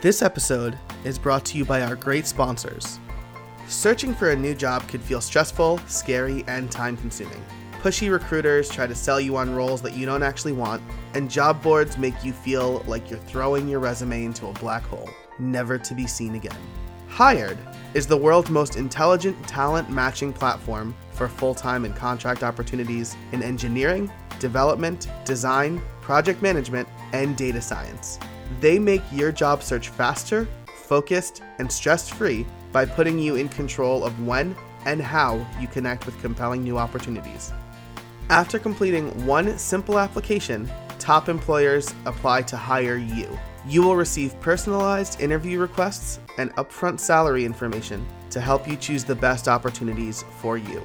This episode is brought to you by our great sponsors. Searching for a new job could feel stressful, scary, and time consuming. Pushy recruiters try to sell you on roles that you don't actually want, and job boards make you feel like you're throwing your resume into a black hole, never to be seen again. Hired is the world's most intelligent talent matching platform for full time and contract opportunities in engineering, development, design, project management, and data science. They make your job search faster, focused, and stress free by putting you in control of when and how you connect with compelling new opportunities. After completing one simple application, top employers apply to hire you. You will receive personalized interview requests and upfront salary information to help you choose the best opportunities for you.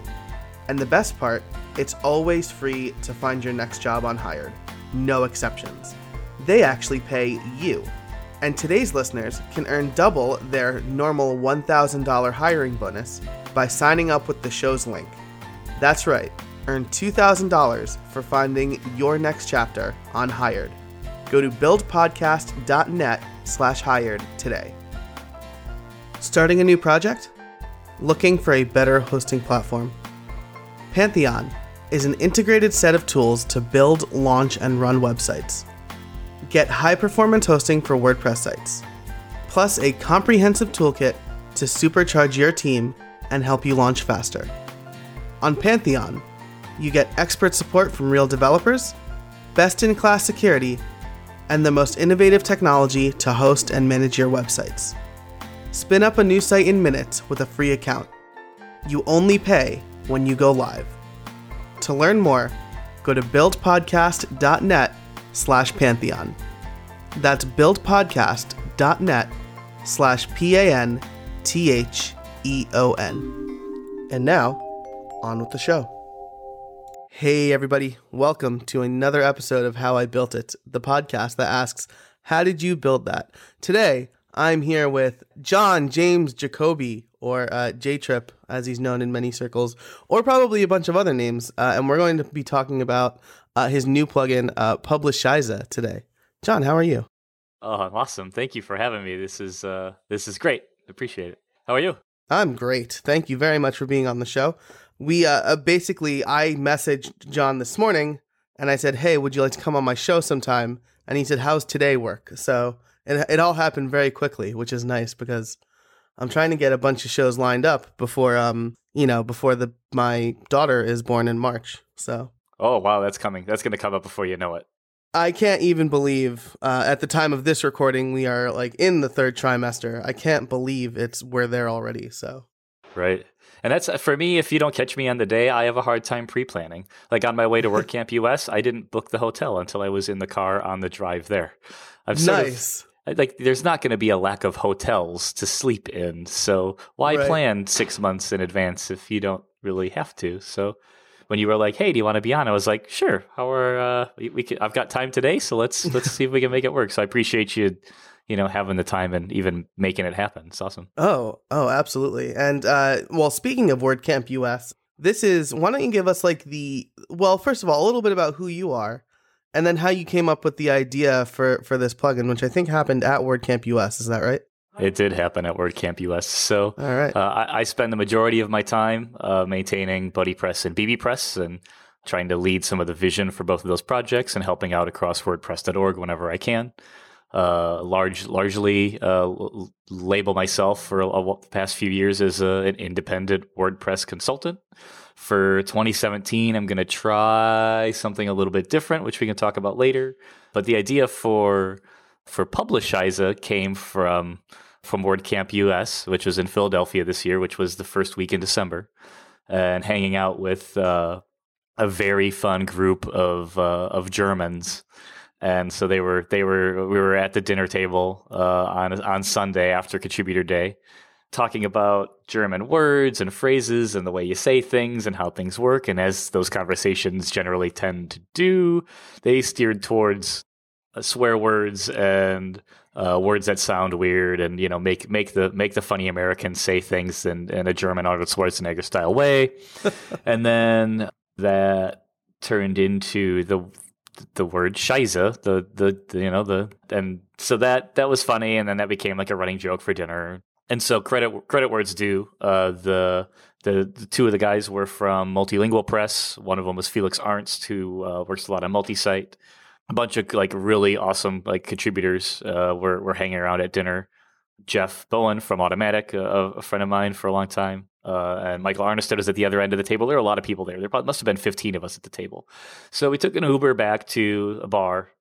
And the best part, it's always free to find your next job on Hired. No exceptions. They actually pay you. And today's listeners can earn double their normal $1,000 hiring bonus by signing up with the show's link. That's right, earn $2,000 for finding your next chapter on Hired. Go to buildpodcast.net slash hired today. Starting a new project? Looking for a better hosting platform? Pantheon is an integrated set of tools to build, launch, and run websites. Get high performance hosting for WordPress sites, plus a comprehensive toolkit to supercharge your team and help you launch faster. On Pantheon, you get expert support from real developers, best in class security, and the most innovative technology to host and manage your websites. Spin up a new site in minutes with a free account. You only pay when you go live. To learn more, go to buildpodcast.net slash pantheon. That's buildpodcast.net slash P-A-N-T-H-E-O-N. And now, on with the show. Hey, everybody. Welcome to another episode of How I Built It, the podcast that asks, How did you build that? Today, I'm here with John James Jacoby, or uh, J Trip, as he's known in many circles, or probably a bunch of other names. Uh, and we're going to be talking about uh, his new plugin, uh, Publishiza, today. John, how are you? Oh, awesome! Thank you for having me. This is uh, this is great. Appreciate it. How are you? I'm great. Thank you very much for being on the show. We uh, uh, basically, I messaged John this morning and I said, "Hey, would you like to come on my show sometime?" And he said, "How's today work?" So it it all happened very quickly, which is nice because I'm trying to get a bunch of shows lined up before um you know before the my daughter is born in March. So Oh wow, that's coming. That's going to come up before you know it. I can't even believe uh, at the time of this recording we are like in the third trimester. I can't believe it's we're there already. So Right. And that's for me. If you don't catch me on the day, I have a hard time pre-planning. Like on my way to WordCamp US, I didn't book the hotel until I was in the car on the drive there. I've nice. Of, like, there's not going to be a lack of hotels to sleep in. So why right. plan six months in advance if you don't really have to? So when you were like, "Hey, do you want to be on?" I was like, "Sure." How are uh, we, we could, I've got time today, so let's let's see if we can make it work. So I appreciate you, you know, having the time and even making it happen. It's awesome. Oh, oh, absolutely. And uh, well, speaking of WordCamp US, this is. Why don't you give us like the well, first of all, a little bit about who you are, and then how you came up with the idea for for this plugin, which I think happened at WordCamp US. Is that right? It did happen at WordCamp US. So All right. Uh, I, I, spend the majority of my time uh, maintaining BuddyPress and BBPress and trying to lead some of the vision for both of those projects and helping out across WordPress.org whenever I can. Uh, large, largely uh, label myself for a, a, the past few years as a, an independent WordPress consultant. For 2017, I'm going to try something a little bit different, which we can talk about later. But the idea for for Publishiza came from from WordCamp US, which was in Philadelphia this year, which was the first week in December, and hanging out with uh, a very fun group of uh, of Germans. And so they were they were we were at the dinner table uh, on on Sunday after Contributor Day, talking about German words and phrases and the way you say things and how things work. And as those conversations generally tend to do, they steered towards uh, swear words and uh, words that sound weird and you know make make the make the funny Americans say things in, in a German Arnold Schwarzenegger style way, and then that turned into the the word shiza, the, the, the you know the and so that that was funny, and then that became like a running joke for dinner. And so credit credit where it's due. Uh, the, the the two of the guys were from Multilingual Press. One of them was Felix Arntz, who uh, works a lot on multi-site. A bunch of like really awesome like contributors uh, were were hanging around at dinner. Jeff Bowen from Automattic, a, a friend of mine for a long time, uh, and Michael Arestad was at the other end of the table. There were a lot of people there. There probably must have been 15 of us at the table. So we took an Uber back to a bar,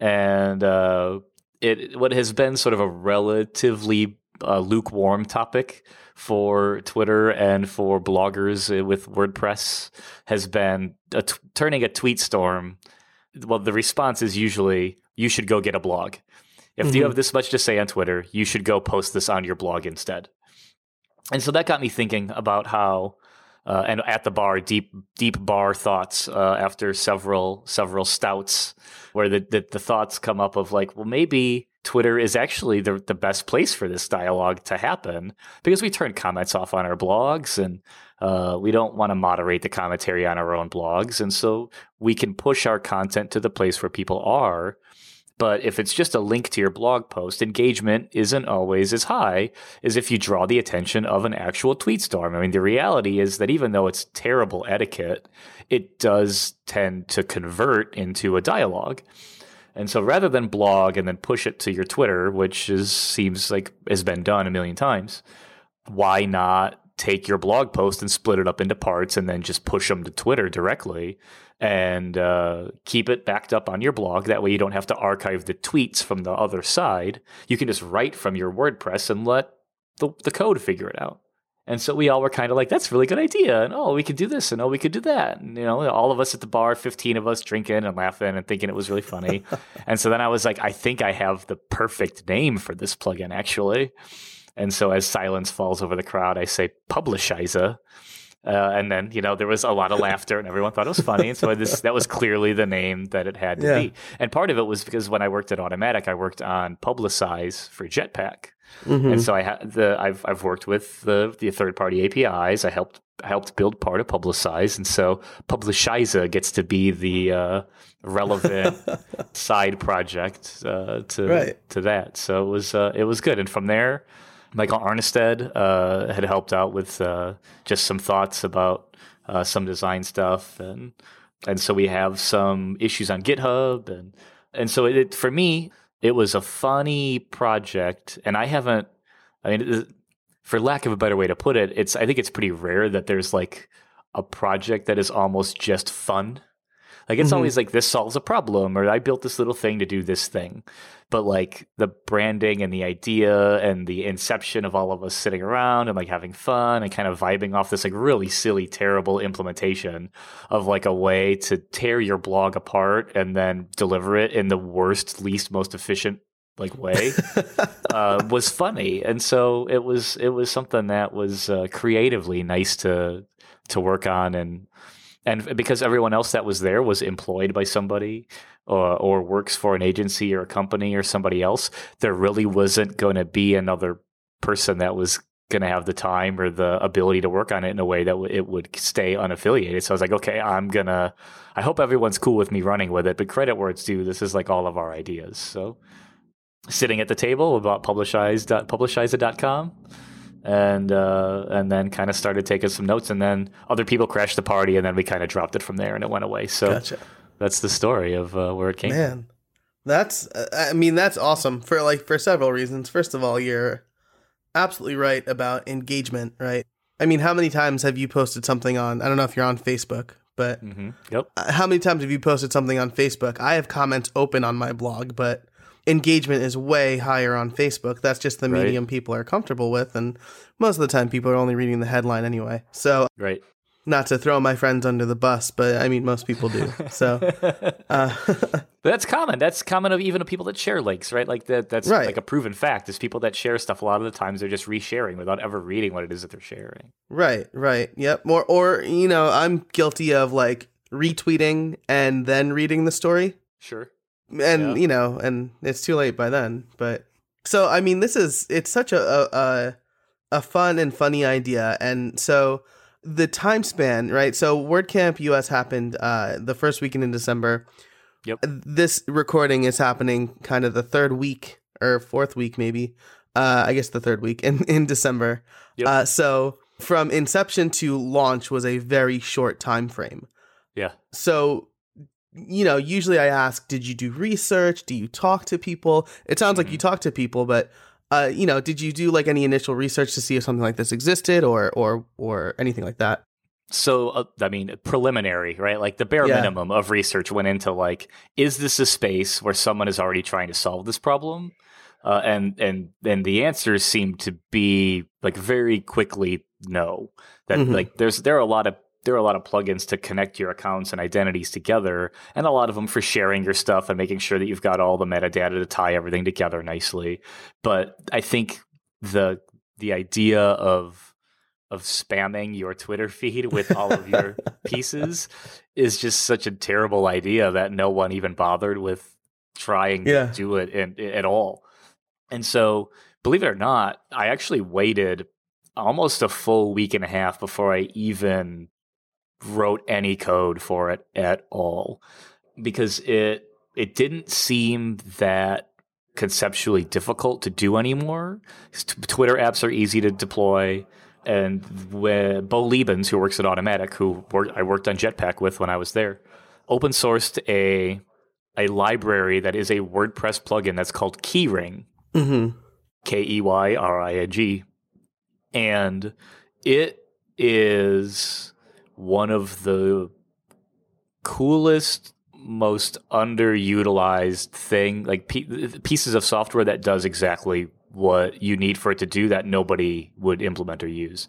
and uh, it what has been sort of a relatively uh, lukewarm topic for Twitter and for bloggers with WordPress has been a t- turning a tweet storm. Well, the response is usually you should go get a blog. If mm-hmm. you have this much to say on Twitter, you should go post this on your blog instead. And so that got me thinking about how, uh, and at the bar, deep deep bar thoughts uh, after several several stouts, where the, the the thoughts come up of like, well, maybe Twitter is actually the the best place for this dialogue to happen because we turn comments off on our blogs and uh, we don't want to moderate the commentary on our own blogs, and so we can push our content to the place where people are but if it's just a link to your blog post, engagement isn't always as high as if you draw the attention of an actual tweet storm. I mean, the reality is that even though it's terrible etiquette, it does tend to convert into a dialogue. And so rather than blog and then push it to your Twitter, which is seems like has been done a million times, why not take your blog post and split it up into parts and then just push them to Twitter directly and uh, keep it backed up on your blog. That way, you don't have to archive the tweets from the other side. You can just write from your WordPress and let the, the code figure it out. And so we all were kind of like, that's a really good idea. And oh, we could do this and oh, we could do that. And, you know, all of us at the bar, 15 of us drinking and laughing and thinking it was really funny. and so then I was like, I think I have the perfect name for this plugin, actually. And so as silence falls over the crowd, I say Publishiza. Uh, and then you know there was a lot of laughter and everyone thought it was funny. And so this that was clearly the name that it had to yeah. be and part of it was because when i worked at Automattic i worked on publicize for jetpack. Mm-hmm. and so i had the i've i've worked with the the third party apis i helped helped build part of publicize. And so publishiza gets to be the uh, relevant side project uh, to right. to that. So it was uh, it was good. And from there Michael Arestad uh, had helped out with uh, just some thoughts about uh, some design stuff, and and so we have some issues on GitHub, and and so it, for me it was a funny project, and I haven't. I mean, for lack of a better way to put it, it's I think it's pretty rare that there's like a project that is almost just fun like it's mm-hmm. always like this solves a problem or I built this little thing to do this thing. But like the branding and the idea and the inception of all of us sitting around and like having fun and kind of vibing off this like really silly, terrible implementation of like a way to tear your blog apart and then deliver it in the worst, least, most efficient like way uh, was funny and so it was it was something that was uh, creatively nice to to work on and and because everyone else that was there was employed by somebody or, or works for an agency or a company or somebody else, there really wasn't going to be another person that was going to have the time or the ability to work on it in a way that w- it would stay unaffiliated. So I was like, okay, I'm going to, I hope everyone's cool with me running with it, but credit where it's due. This is like all of our ideas. So sitting at the table about publishiza.publishiza.com and uh, and then kind of started taking some notes, and then other people crashed the party, and then we kind of dropped it from there, and it went away. So gotcha. that's the story of uh, where it came. Man, from. that's uh, I mean that's awesome for like for several reasons. First of all, you're absolutely right about engagement, right? I mean, how many times have you posted something on? I don't know if you're on Facebook, but mm-hmm. yep. Uh, how many times have you posted something on Facebook? I have comments open on my blog, but engagement is way higher on Facebook. That's just the right. medium people are comfortable with, and most of the time people are only reading the headline anyway. So right. Not to throw my friends under the bus, but I mean most people do. So uh, that's common. That's common of even of people that share links, right? Like that. That's right. like a proven fact. Is people that share stuff a lot of the times they're just resharing without ever reading what it is that they're sharing. Right. Right. Yep. Or or you know I'm guilty of like retweeting and then reading the story. Sure and yeah. you know, and it's too late by then. But so I mean, this is it's such a a a fun and funny idea, and so the time span, right? So WordCamp US happened uh, the first weekend in December. Yep. This recording is happening kind of the third week or fourth week, maybe. Uh, I guess the third week in in December. Yep. Uh, so from inception to launch was a very short time frame. Yeah. So you know, usually I ask, did you do research? Do you talk to people? It sounds like you talk to people, but uh, you know, did you do like any initial research to see if something like this existed or or or anything like that? So, uh, I mean, preliminary, right? Like the bare Yeah. minimum of research went into like, is this a space where someone is already trying to solve this problem? Uh, and and and the answers seem to be like very quickly no. That Mhm. like there's there are a lot of there are a lot of plugins to connect your accounts and identities together, and a lot of them for sharing your stuff and making sure that you've got all the metadata to tie everything together nicely. But I think the the idea of of spamming your Twitter feed with all of your pieces is just such a terrible idea that no one even bothered with trying Yeah. to do it in, at all. And so, believe it or not, I actually waited almost a full week and a half before I even wrote any code for it at all because it it didn't seem that conceptually difficult to do anymore. Twitter apps are easy to deploy. And when Beau Lebens, who works at Automattic, who worked, I worked on Jetpack with when I was there, open sourced a a library that is a WordPress plugin that's called Keyring. Mm-hmm. K E Y R I N G. And it is one of the coolest, most underutilized thing, like pieces of software that does exactly what you need for it to do that nobody would implement or use.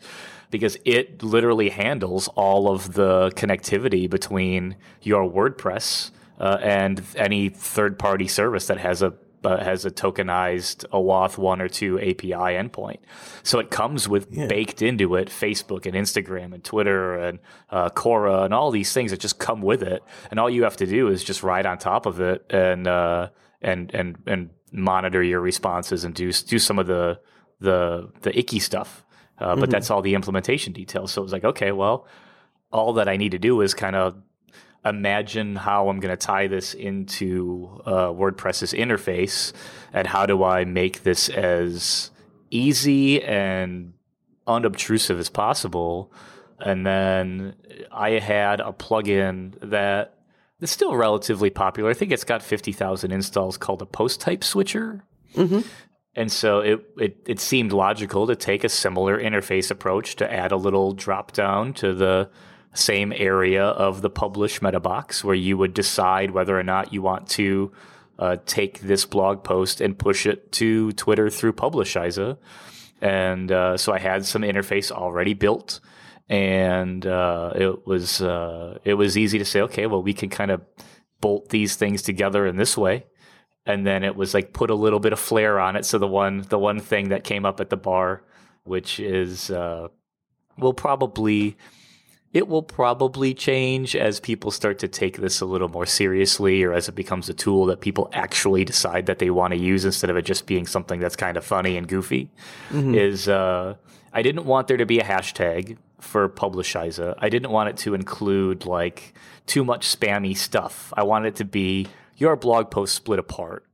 Because it literally handles all of the connectivity between your WordPress uh, and any third party service that has a uh, has a tokenized OAuth one or two API endpoint. So it comes with Yeah. baked into it Facebook and Instagram and Twitter and uh, Quora and all these things that just come with it. And all you have to do is just ride on top of it and uh, and and and monitor your responses and do do some of the the the icky stuff. Uh, But Mhm. that's all the implementation details. So it was like, okay, well, all that I need to do is kind of imagine how I'm going to tie this into uh, WordPress's interface, and how do I make this as easy and unobtrusive as possible. And then I had a plugin that is still relatively popular. I think it's got 50,000 installs called a post type switcher. Mm-hmm. And so it, it it seemed logical to take a similar interface approach to add a little drop down to the same area of the publish meta box where you would decide whether or not you want to uh, take this blog post and push it to Twitter through Publishiza. And uh, so I had some interface already built, and uh, it was uh, it was easy to say, okay, well, we can kind of bolt these things together in this way and then it was like put a little bit of flair on it. So the one the one thing that came up at the bar, which is uh, will probably it will probably change as people start to take this a little more seriously, or as it becomes a tool that people actually decide that they want to use instead of it just being something that's kind of funny and goofy. Is uh, I didn't want there to be a hashtag for Publishiza. I didn't want it to include like too much spammy stuff. I wanted it to be your blog post split apart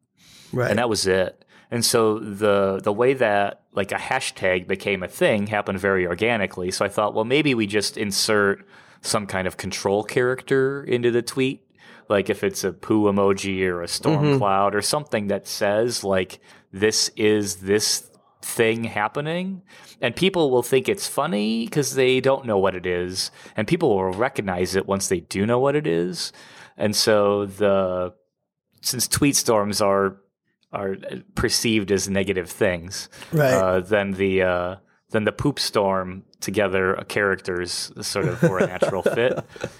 Right. and that was it. And so the the way that like a hashtag became a thing happened very organically. So I thought, well, maybe we just insert some kind of control character into the tweet, like if it's a poo emoji or a storm mm-hmm. cloud or something that says like this is this thing happening. And people will think it's funny because they don't know what it is. And people will recognize it once they do know what it is. And so the since tweet storms are are perceived as negative things, Right. uh, then the uh, then the poop storm together uh, characters sort of were a natural fit.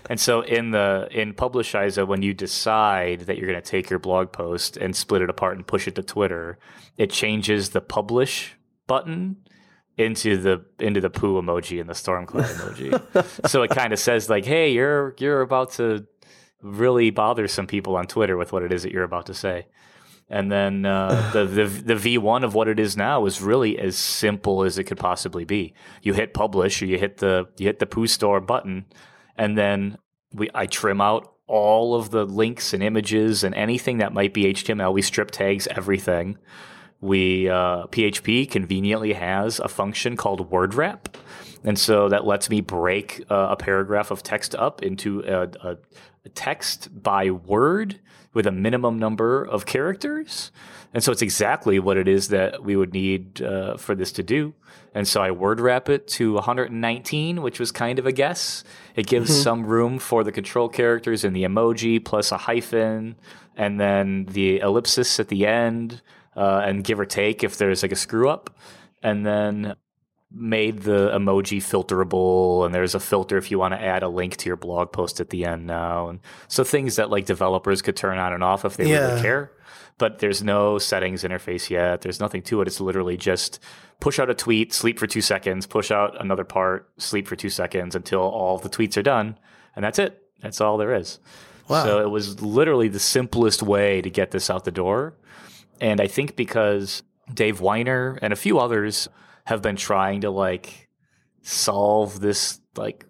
And so in the in Publishiza, when you decide that you're going to take your blog post and split it apart and push it to Twitter, it changes the publish button into the into the poo emoji and the storm cloud emoji. so it kind of says like, "Hey, you're you're about to really bother some people on Twitter with what it is that you're about to say." And then uh, the, the the V1 of what it is now is really as simple as it could possibly be. You hit publish, or you hit the you hit the poo store button, and then we I trim out all of the links and images and anything that might be HTML. We strip tags everything. We uh, PHP conveniently has a function called wordwrap, and so that lets me break uh, a paragraph of text up into a, a, a text by word with a minimum number of characters. And so it's exactly what it is that we would need uh, for this to do. And so I word wrap it to 119, which was kind of a guess. It gives mm-hmm. some room for the control characters and the emoji plus a hyphen and then the ellipsis at the end uh, and give or take if there's like a screw up. And then made the emoji filterable and there's a filter if you want to add a link to your blog post at the end now and so things that like developers could turn on and off if they yeah. really care but there's no settings interface yet there's nothing to it it's literally just push out a tweet sleep for two seconds push out another part sleep for two seconds until all the tweets are done and that's it that's all there is wow. so it was literally the simplest way to get this out the door and i think because dave winer and a few others have been trying to like solve this like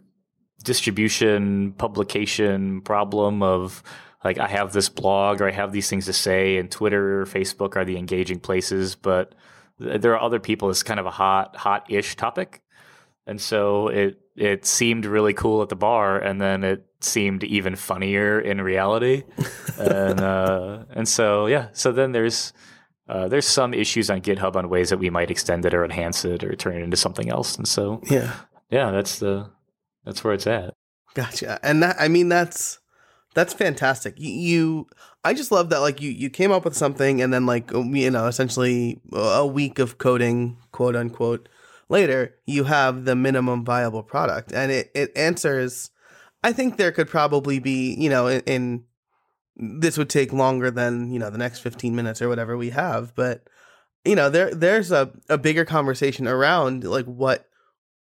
distribution publication problem of like I have this blog or I have these things to say and Twitter or Facebook are the engaging places but there are other people it's kind of a hot hot-ish topic. And so it it seemed really cool at the bar and then it seemed even funnier in reality. And uh and so yeah so then there's uh, there's some issues on GitHub on ways that we might extend it or enhance it or turn it into something else. And so, yeah, yeah, that's the that's where it's at. Gotcha. And that I mean that's that's fantastic. You, you I just love that like you you came up with something and then like um, you know essentially a week of coding quote unquote later you have the minimum viable product and it it answers. I think there could probably be you know in, in this would take longer than you know the next 15 minutes or whatever we have but you know there there's a, a bigger conversation around like what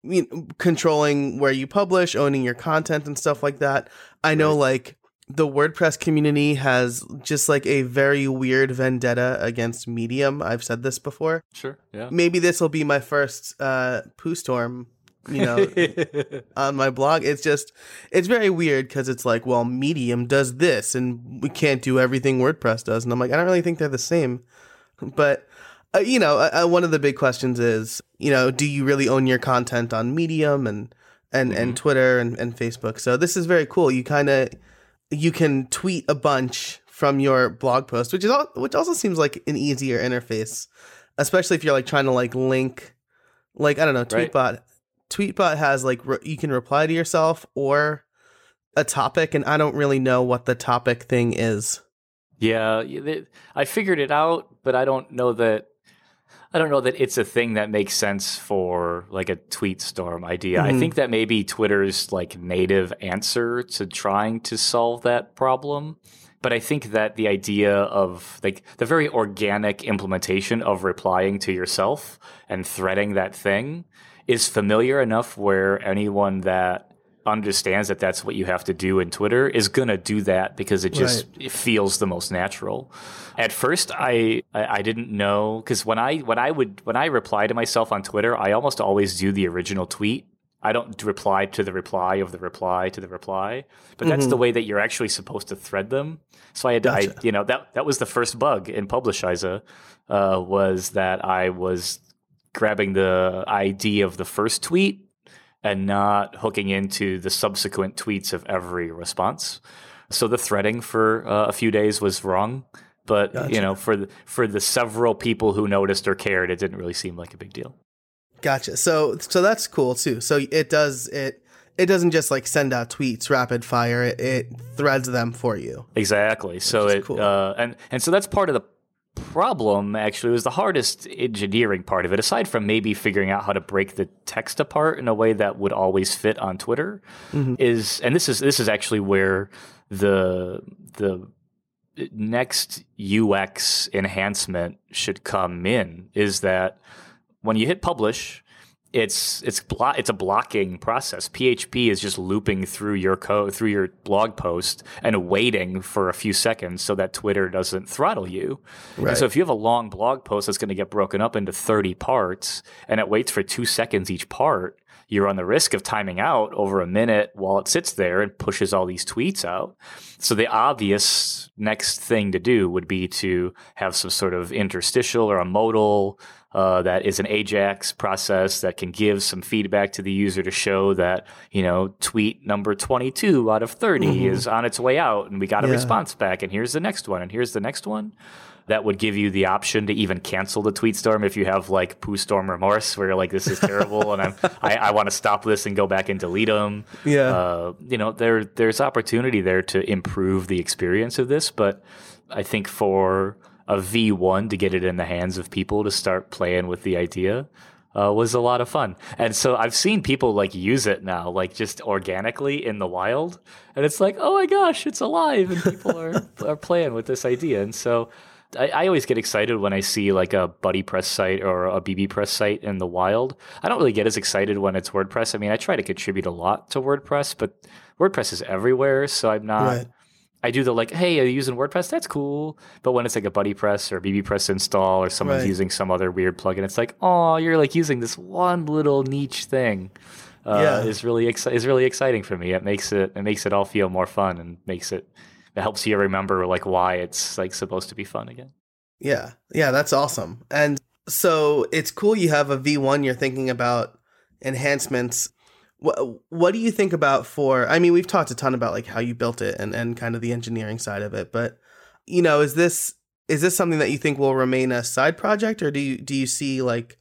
you know, controlling where you publish owning your content and stuff like that. I know right. like the wordpress community has just like a very weird vendetta against medium. I've said this before. Sure yeah. Maybe this will be my first uh poo storm you know, on my blog. It's just, it's very weird because it's like, well, Medium does this and we can't do everything WordPress does. And I'm like, I don't really think they're the same. But, uh, you know, uh, uh, one of the big questions is, you know, do you really own your content on Medium and, and, mm-hmm. and Twitter and, and Facebook? So this is very cool. You kind of, you can tweet a bunch from your blog post, which is all, which also seems like an easier interface, especially if you're like trying to like link, like I don't know, Tweetbot right. Tweetbot has like re- you can reply to yourself or a topic, and I don't really know what the topic thing is. Yeah, I figured it out, but I don't know that. I don't know that it's a thing that makes sense for like a tweet storm idea. Mm-hmm. I think that maybe Twitter's like native answer to trying to solve that problem. But I think that the idea of like the very organic implementation of replying to yourself and threading that thing is familiar enough where anyone that understands that that's what you have to do in Twitter is going to do that because it just right. it feels the most natural. At first I I, I didn't know cuz when I when I would when I reply to myself on Twitter, I almost always do the original tweet. I don't reply to the reply of the reply to the reply, but that's mm-hmm. the way that you're actually supposed to thread them. So I had to, gotcha. I, you know, that that was the first bug in Publishiza uh, was that I was grabbing the ID of the first tweet and not hooking into the subsequent tweets of every response. So the threading for uh, a few days was wrong, but gotcha. you know, for the, for the several people who noticed or cared, it didn't really seem like a big deal. Gotcha. So so that's cool too. So it does it it doesn't just like send out tweets rapid fire. It, it threads them for you. Exactly. So it cool. uh, and and so that's part of the problem actually was the hardest engineering part of it aside from maybe figuring out how to break the text apart in a way that would always fit on twitter mm-hmm. is and this is this is actually where the the next ux enhancement should come in is that when you hit publish it's it's blo- it's a blocking process. PHP is just looping through your code through your blog post and waiting for a few seconds so that Twitter doesn't throttle you. Right. And so if you have a long blog post that's going to get broken up into 30 parts and it waits for 2 seconds each part, you run the risk of timing out over a minute while it sits there and pushes all these tweets out. So the obvious next thing to do would be to have some sort of interstitial or a modal uh, that is an Ajax process that can give some feedback to the user to show that you know tweet number 22 out of 30 mm-hmm. is on its way out and we got a response back and here's the next one and here's the next one that would give you the option to even cancel the tweet storm if you have like poo storm remorse where you're like this is terrible and I'm, I, I want to stop this and go back and delete them. Yeah, uh, you know there there's opportunity there to improve the experience of this, but I think for a V1 to get it in the hands of people to start playing with the idea uh, was a lot of fun. And so I've seen people like use it now, like just organically in the wild. And it's like, oh my gosh, it's alive and people are, are playing with this idea. And so I, I, always get excited when I see like a BuddyPress site or a BBPress site in the wild. I don't really get as excited when it's WordPress. I mean, I try to contribute a lot to WordPress, but WordPress is everywhere. So I'm not. Right I do the like, hey, are you using WordPress? That's cool. But when it's like a BuddyPress or BBPress install or someone's right. using some other weird plugin, it's like, oh, you're like using this one little niche thing. Uh, yeah. is really is really exciting for me. It makes it it makes it all feel more fun and makes it it helps you remember like why it's like supposed to be fun again. Yeah, yeah, that's awesome. And so it's cool you have a V1. You're thinking about enhancements what what do you think about for I mean we've talked a ton about like how you built it and and kind of the engineering side of it but you know is this is this something that you think will remain a side project or do you do you see like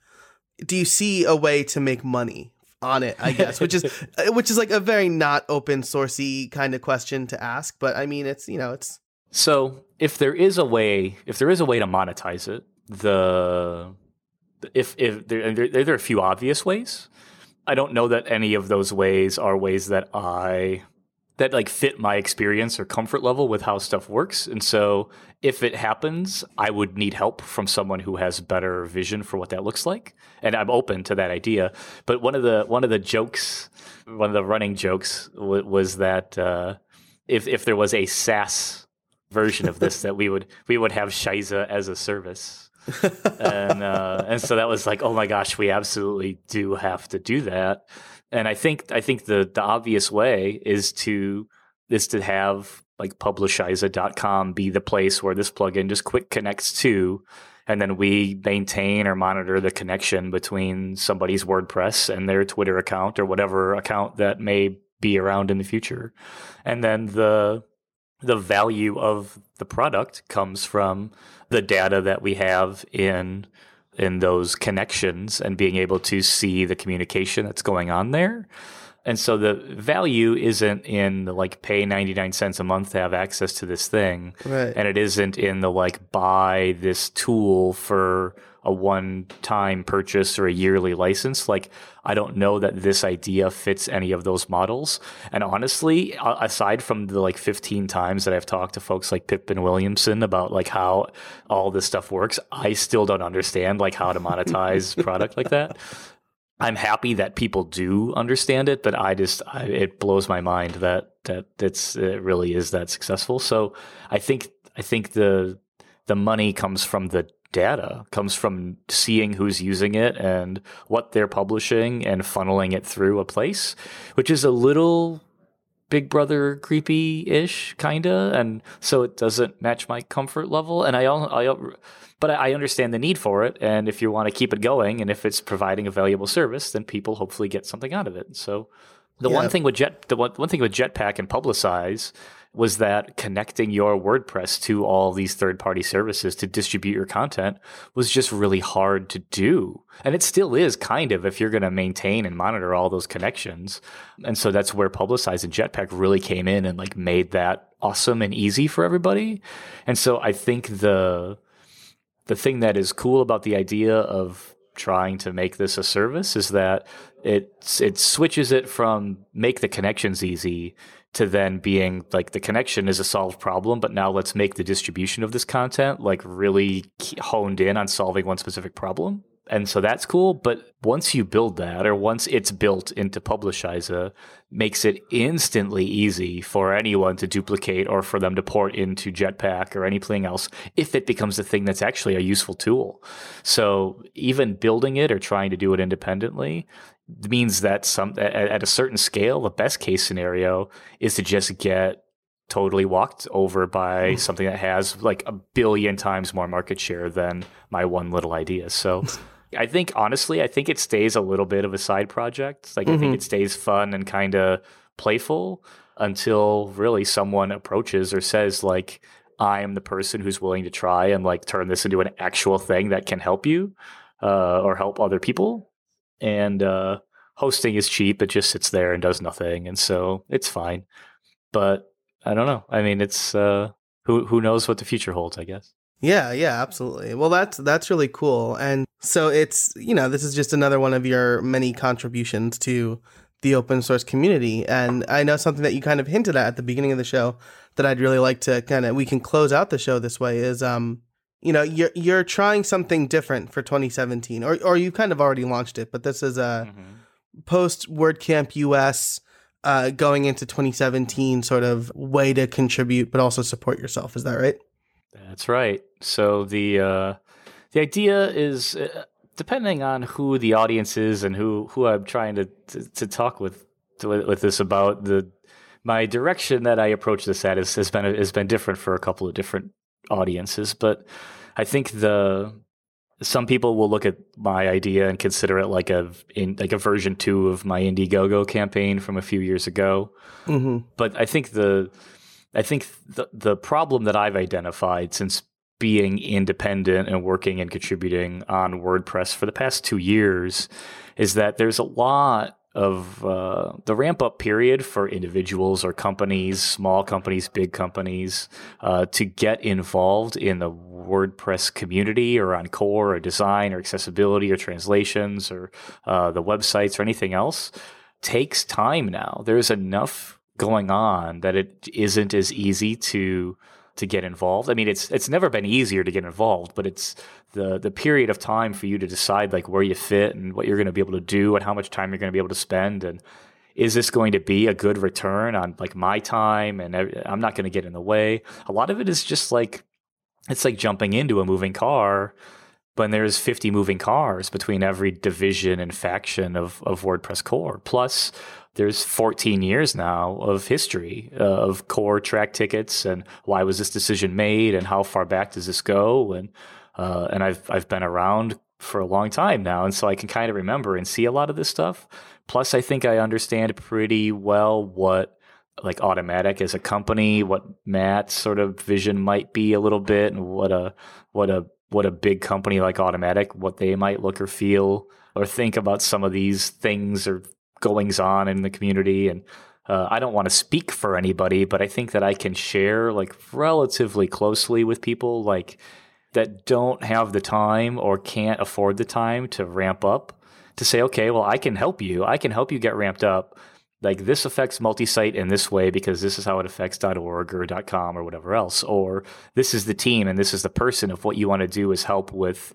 do you see a way to make money on it I guess? Which is uh, which is like a very not open sourcey kind of question to ask but I mean it's you know it's so if there is a way if there is a way to monetize it the if if there, there, there are a few obvious ways I don't know that any of those ways are ways that I that like fit my experience or comfort level with how stuff works. And so if it happens, I would need help from someone who has better vision for what that looks like. And I'm open to that idea. But one of the one of the jokes, one of the running jokes w- was that uh, if if there was a SaaS version of this, that we would we would have Shiza as a service and uh, and so that was like, oh my gosh, we absolutely do have to do that. And I think I think the the obvious way is to is to have like publishiza.com be the place where this plugin just quick connects to and then we maintain or monitor the connection between somebody's WordPress and their Twitter account or whatever account that may be around in the future. And then the the value of the product comes from the data that we have in in those connections and being able to see the communication that's going on there. And so the value isn't in the like pay 99 cents a month to have access to this thing. Right. And it isn't in the like buy this tool for a one time purchase or a yearly license. Like, I don't know that this idea fits any of those models. And honestly, aside from the like 15 times that I've talked to folks like Pippin Williamson about like how all this stuff works, I still don't understand like how to monetize product like that. I'm happy that people do understand it, but I just I, it blows my mind that that it's it really is that successful. So I think I think the the money comes from the data comes from seeing who's using it and what they're publishing and funneling it through a place, which is a little Big Brother creepy ish, kinda, and so it doesn't match my comfort level. And I, I but I understand the need for it. And if you want to keep it going, and if it's providing a valuable service, then people hopefully get something out of it. So the yeah. one thing with Jet, the one, one thing with Jetpack and Publicize was that connecting your WordPress to all these third party services to distribute your content was just really hard to do. And it still is kind of if you're going to maintain and monitor all those connections. And so that's where Publicize and Jetpack really came in and like made that awesome and easy for everybody. And so I think the the thing that is cool about the idea of trying to make this a service is that it it switches it from make the connections easy to then being like the connection is a solved problem, but now let's make the distribution of this content like really honed in on solving one specific problem. and so that's cool. But once you build that, or once it's built into Publishiza, makes it instantly easy for anyone to duplicate or for them to port into Jetpack or anything else if it becomes a thing that's actually a useful tool. So even building it or trying to do it independently means that some at, at a certain scale, the best case scenario is to just get totally walked over by hmm. something that has like a billion times more market share than my one little idea. So I think honestly, I think it stays a little bit of a side project. Like mm-hmm. I think mm-hmm. it stays fun and kind of playful until really someone approaches or says like I am the person who's willing to try and like turn this into an actual thing that can help you uh, or help other people. And uh, hosting is cheap; it just sits there and does nothing, and so it's fine. But I don't know. I mean, it's uh, who who knows what the future holds. I guess. Yeah, yeah, absolutely. Well, that's that's really cool. And so it's you know this is just another one of your many contributions to the open source community. And I know something that you kind of hinted at at the beginning of the show that I'd really like to kind of we can close out the show this way is um you know you're you're trying something different for 2017 or or you've kind of already launched it, but this is a mm-hmm. post WordCamp US uh, going into 2017 sort of way to contribute but also support yourself. Is that right? That's right. So the uh, the idea is uh, depending on who the audience is and who who I'm trying to to, to talk with to, with this about the my direction that I approach this at is, has been has been different for a couple of different audiences, but I think the some people will look at my idea and consider it like a in, like a version two of my Indiegogo campaign from a few years ago. Mm-hmm. But I think the I think the the problem that I've identified since being independent and working and contributing on WordPress for the past two years is that there's a lot of uh, the ramp up period for individuals or companies, small companies, big companies, uh, to get involved in the WordPress community or on core or design or accessibility or translations or uh, the websites or anything else takes time now. There's enough going on that it isn't as easy to to get involved. I mean, it's it's never been easier to get involved, but it's the the period of time for you to decide like where you fit and what you're going to be able to do and how much time you're going to be able to spend and is this going to be a good return on like my time and I'm not going to get in the way. A lot of it is just like it's like jumping into a moving car when there's 50 moving cars between every division and faction of, of WordPress core. Plus, there's 14 years now of history uh, of core Trac tickets and why was this decision made and how far back does this go and uh, and I've I've been around for a long time now, and so I can kind of remember and see a lot of this stuff. Plus, I think I understand pretty well what like Automattic as a company, what Matt's sort of vision might be a little bit, and what a what a what a big company like Automattic, what they might look or feel or think about some of these things or goings on in the community. And uh, I don't want to speak for anybody, but I think that I can share like relatively closely with people like that don't have the time or can't afford the time to ramp up to say, okay, well, I can help you. I can help you get ramped up. Like this affects multi-site in this way because this is how it affects .org or .com or whatever else. Or this is the team and this is the person. If what you want to do is help with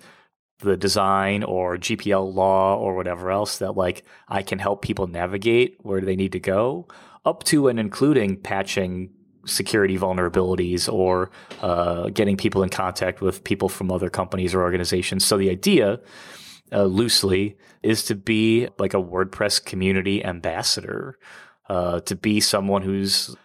the design or GPL law or whatever else that like I can help people navigate where they need to go, up to and including patching security vulnerabilities or uh, getting people in contact with people from other companies or organizations. So the idea, uh, loosely, is to be like a WordPress community ambassador, uh, to be someone who's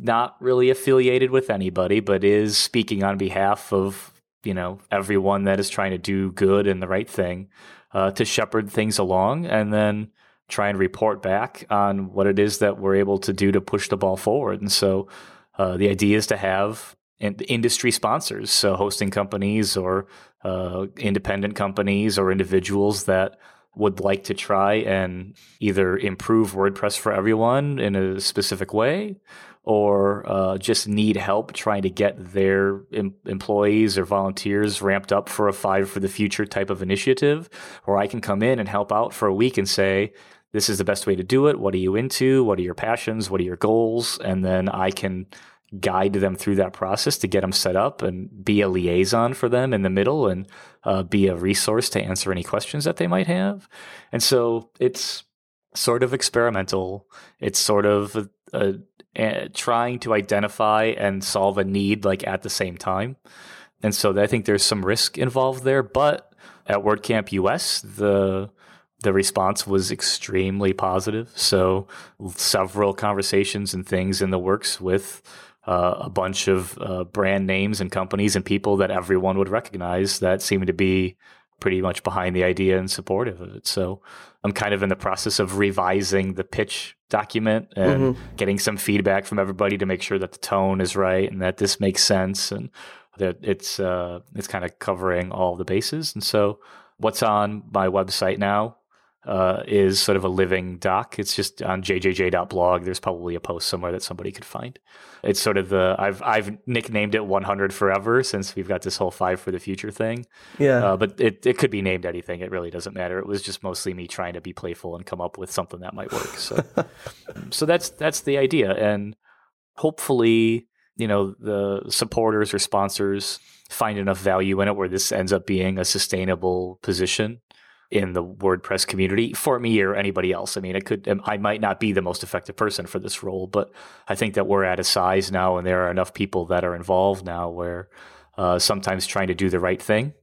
not really affiliated with anybody, but is speaking on behalf of you know everyone that is trying to do good and the right thing, uh, to shepherd things along, and then try and report back on what it is that we're able to do to push the ball forward. And so uh, the idea is to have industry sponsors, so hosting companies or uh, independent companies or individuals that would like to try and either improve WordPress for everyone in a specific way or uh, just need help trying to get their em- employees or volunteers ramped up for a five for the future type of initiative, or I can come in and help out for a week and say, this is the best way to do it. What are you into? What are your passions? What are your goals? And then I can guide them through that process to get them set up and be a liaison for them in the middle and uh, be a resource to answer any questions that they might have. And so it's sort of experimental. It's sort of a, a, a, trying to identify and solve a need like at the same time. And so I think there's some risk involved there. But at WordCamp US, the the response was extremely positive. So several conversations and things in the works with uh, a bunch of uh, brand names and companies and people that everyone would recognize that seem to be pretty much behind the idea and supportive of it. So I'm kind of in the process of revising the pitch document and mm-hmm. getting some feedback from everybody to make sure that the tone is right and that this makes sense and that it's uh, it's kind of covering all the bases. And so what's on my website now uh, is sort of a living doc. It's just on jjj.blog. There's probably a post somewhere that somebody could find. It's sort of the I've I've nicknamed it 100 forever since we've got this whole five for the future thing. Yeah. Uh, but it it could be named anything. It really doesn't matter. It was just mostly me trying to be playful and come up with something that might work. So so that's that's the idea, and hopefully you know the supporters or sponsors find enough value in it where this ends up being a sustainable position in the WordPress community for me or anybody else. I mean, it could, um, I might not be the most effective person for this role, but I think that we're at a size now and there are enough people that are involved now where uh, sometimes trying to do the right thing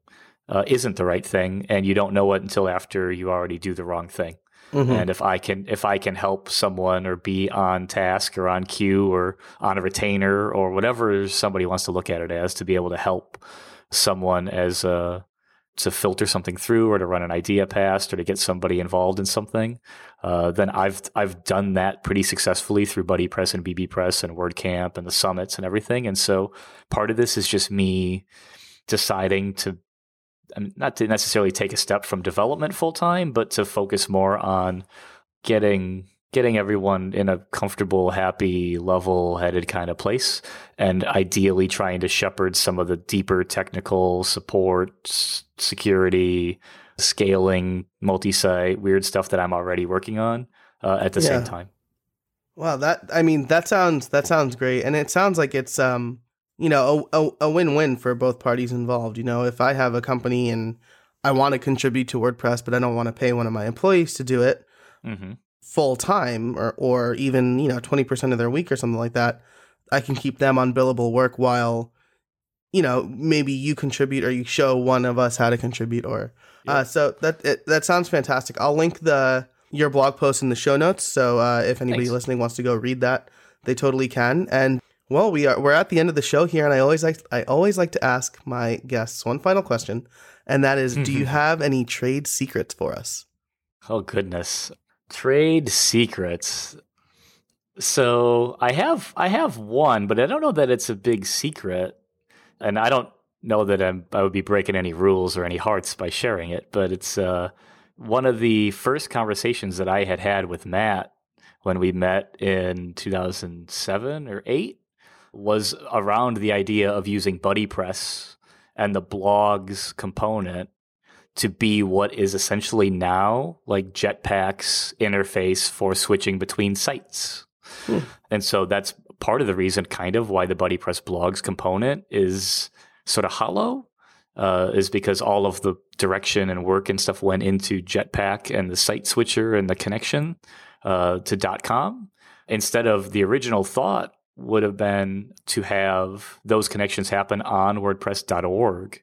uh, isn't the right thing. And you don't know it until after you already do the wrong thing. Mm-hmm. And if I can if I can help someone or be on task or on cue or on a retainer or whatever somebody wants to look at it as to be able to help someone as a to filter something through or to run an idea past or to get somebody involved in something, uh, then I've I've done that pretty successfully through BuddyPress and BBPress and WordCamp and the summits and everything. And so part of this is just me deciding to not to necessarily take a step from development full time, but to focus more on getting getting everyone in a comfortable, happy, level headed kind of place. And ideally trying to shepherd some of the deeper technical support, security, scaling, multi site, weird stuff that I'm already working on uh, at the yeah. same time. Wow, that I mean that sounds that sounds great, and it sounds like it's um you know a, a, a win win for both parties involved. You know, if I have a company and I want to contribute to WordPress, but I don't want to pay one of my employees to do it, mm-hmm full time or or even you know 20% of their week or something like that i can keep them on billable work while you know maybe you contribute or you show one of us how to contribute or yeah. uh, so that it, that sounds fantastic i'll link the your blog post in the show notes so uh, if anybody Thanks. listening wants to go read that they totally can and well we are we're at the end of the show here and i always like i always like to ask my guests one final question and that is, do you have any trade secrets for us oh goodness Trade secrets. So I have I have one, but I don't know that it's a big secret, and I don't know that I'm, I would be breaking any rules or any hearts by sharing it. But it's uh, one of the first conversations that I had had with Matt when we met in 2007 or eight was around the idea of using BuddyPress and the blogs component to be what is essentially now like Jetpack's interface for switching between sites. Hmm. And so that's part of the reason, kind of, why the BuddyPress blogs component is sort of hollow, uh, is because all of the direction and work and stuff went into Jetpack and the site switcher and the connection uh, to .com instead of the original thought would have been to have those connections happen on WordPress.org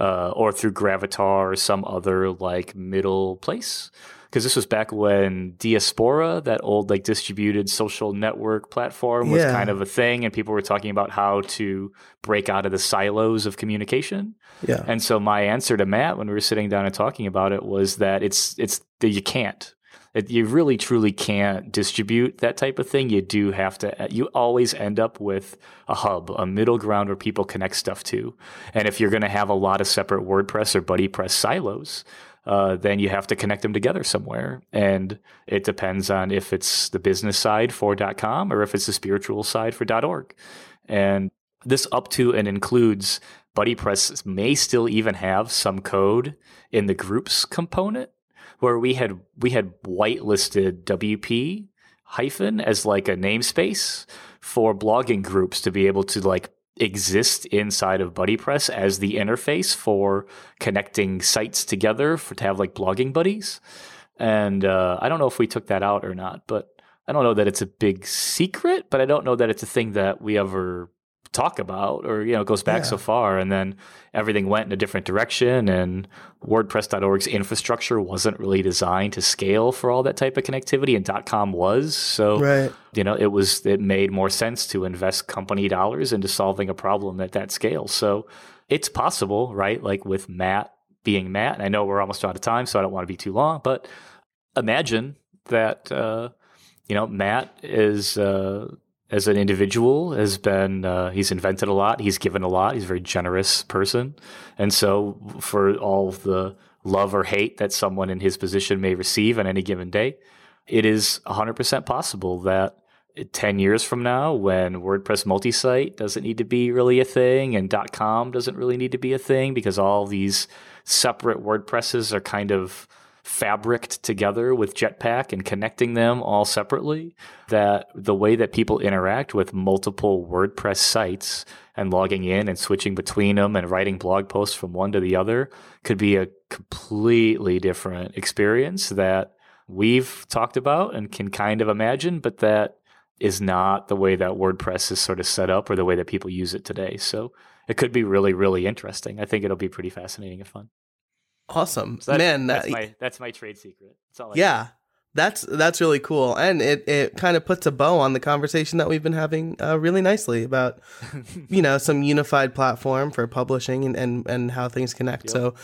uh, or through Gravatar or some other like middle place. Because this was back when Diaspora, that old like distributed social network platform, was yeah. kind of a thing, and people were talking about how to break out of the silos of communication. Yeah. And so my answer to Matt when we were sitting down and talking about it was that it's it's that you can't it, you really truly can't distribute that type of thing. You do have to, you always end up with a hub, a middle ground where people connect stuff to. And if you're going to have a lot of separate WordPress or BuddyPress silos, uh, then you have to connect them together somewhere. And it depends on if it's the business side for .com or if it's the spiritual side for .org. And this up to and includes BuddyPress may still even have some code in the groups component where we had we had whitelisted WP hyphen as like a namespace for blogging groups to be able to like exist inside of BuddyPress as the interface for connecting sites together for to have like blogging buddies. And uh, I don't know if we took that out or not, but I don't know that it's a big secret, but I don't know that it's a thing that we ever talk about or you know it goes back yeah. so far and then everything went in a different direction and wordpress.org's infrastructure wasn't really designed to scale for all that type of connectivity and .com was so right. you know it was it made more sense to invest company dollars into solving a problem at that scale so it's possible right like with Matt being Matt and I know we're almost out of time so I don't want to be too long but imagine that uh, you know Matt is uh, as an individual has been uh, he's invented a lot he's given a lot he's a very generous person. And so for all the love or hate that someone in his position may receive on any given day it is 100% possible that 10 years from now when wordpress multi-site doesn't need to be really a thing and com doesn't really need to be a thing because all these separate wordpresses are kind of fabriced together with Jetpack and connecting them all separately, that the way that people interact with multiple WordPress sites and logging in and switching between them and writing blog posts from one to the other could be a completely different experience that we've talked about and can kind of imagine, but that is not the way that WordPress is sort of set up or the way that people use it today. So it could be really, really interesting. I think it'll be pretty fascinating and fun. Awesome, so that's, man. That's that, my that's my trade secret. That's all. I yeah, that's that's really cool, and it it kind of puts a bow on the conversation that we've been having uh, really nicely about you know some unified platform for publishing and and, and how things connect. Yep. So,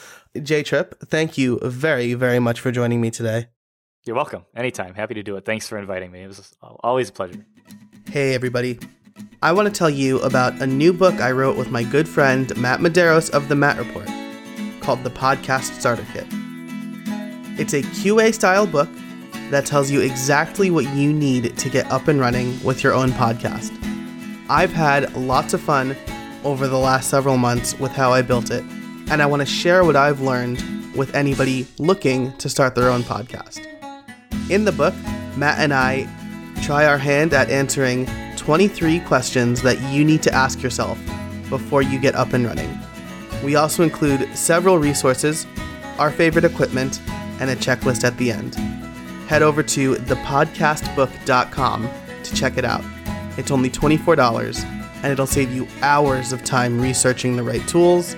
J Trip, thank you very very much for joining me today. You're welcome. Anytime. Happy to do it. Thanks for inviting me. It was always a pleasure. Hey everybody. I want to tell you about a new book I wrote with my good friend Matt Medeiros of the Matt Report called the Podcast Starter Kit. It's a QA style book that tells you exactly what you need to get up and running with your own podcast. I've had lots of fun over the last several months with how I built it, and I want to share what I've learned with anybody looking to start their own podcast. In the book, Matt and I try our hand at answering 23 questions that you need to ask yourself before you get up and running. We also include several resources, our favorite equipment, and a checklist at the end. Head over to thepodcastbook.com to check it out. It's only $24 and it'll save you hours of time researching the right tools,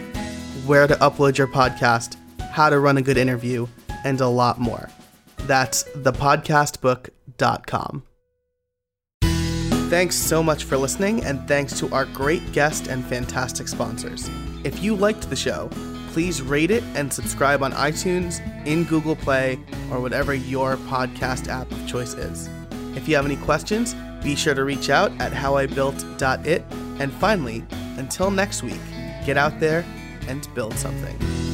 where to upload your podcast, how to run a good interview, and a lot more. That's thepodcastbook.com. Thanks so much for listening, and thanks to our great guest and fantastic sponsors. If you liked the show, please rate it and subscribe on iTunes, in Google Play, or whatever your podcast app of choice is. If you have any questions, be sure to reach out at howibuilt.it. And finally, until next week, get out there and build something.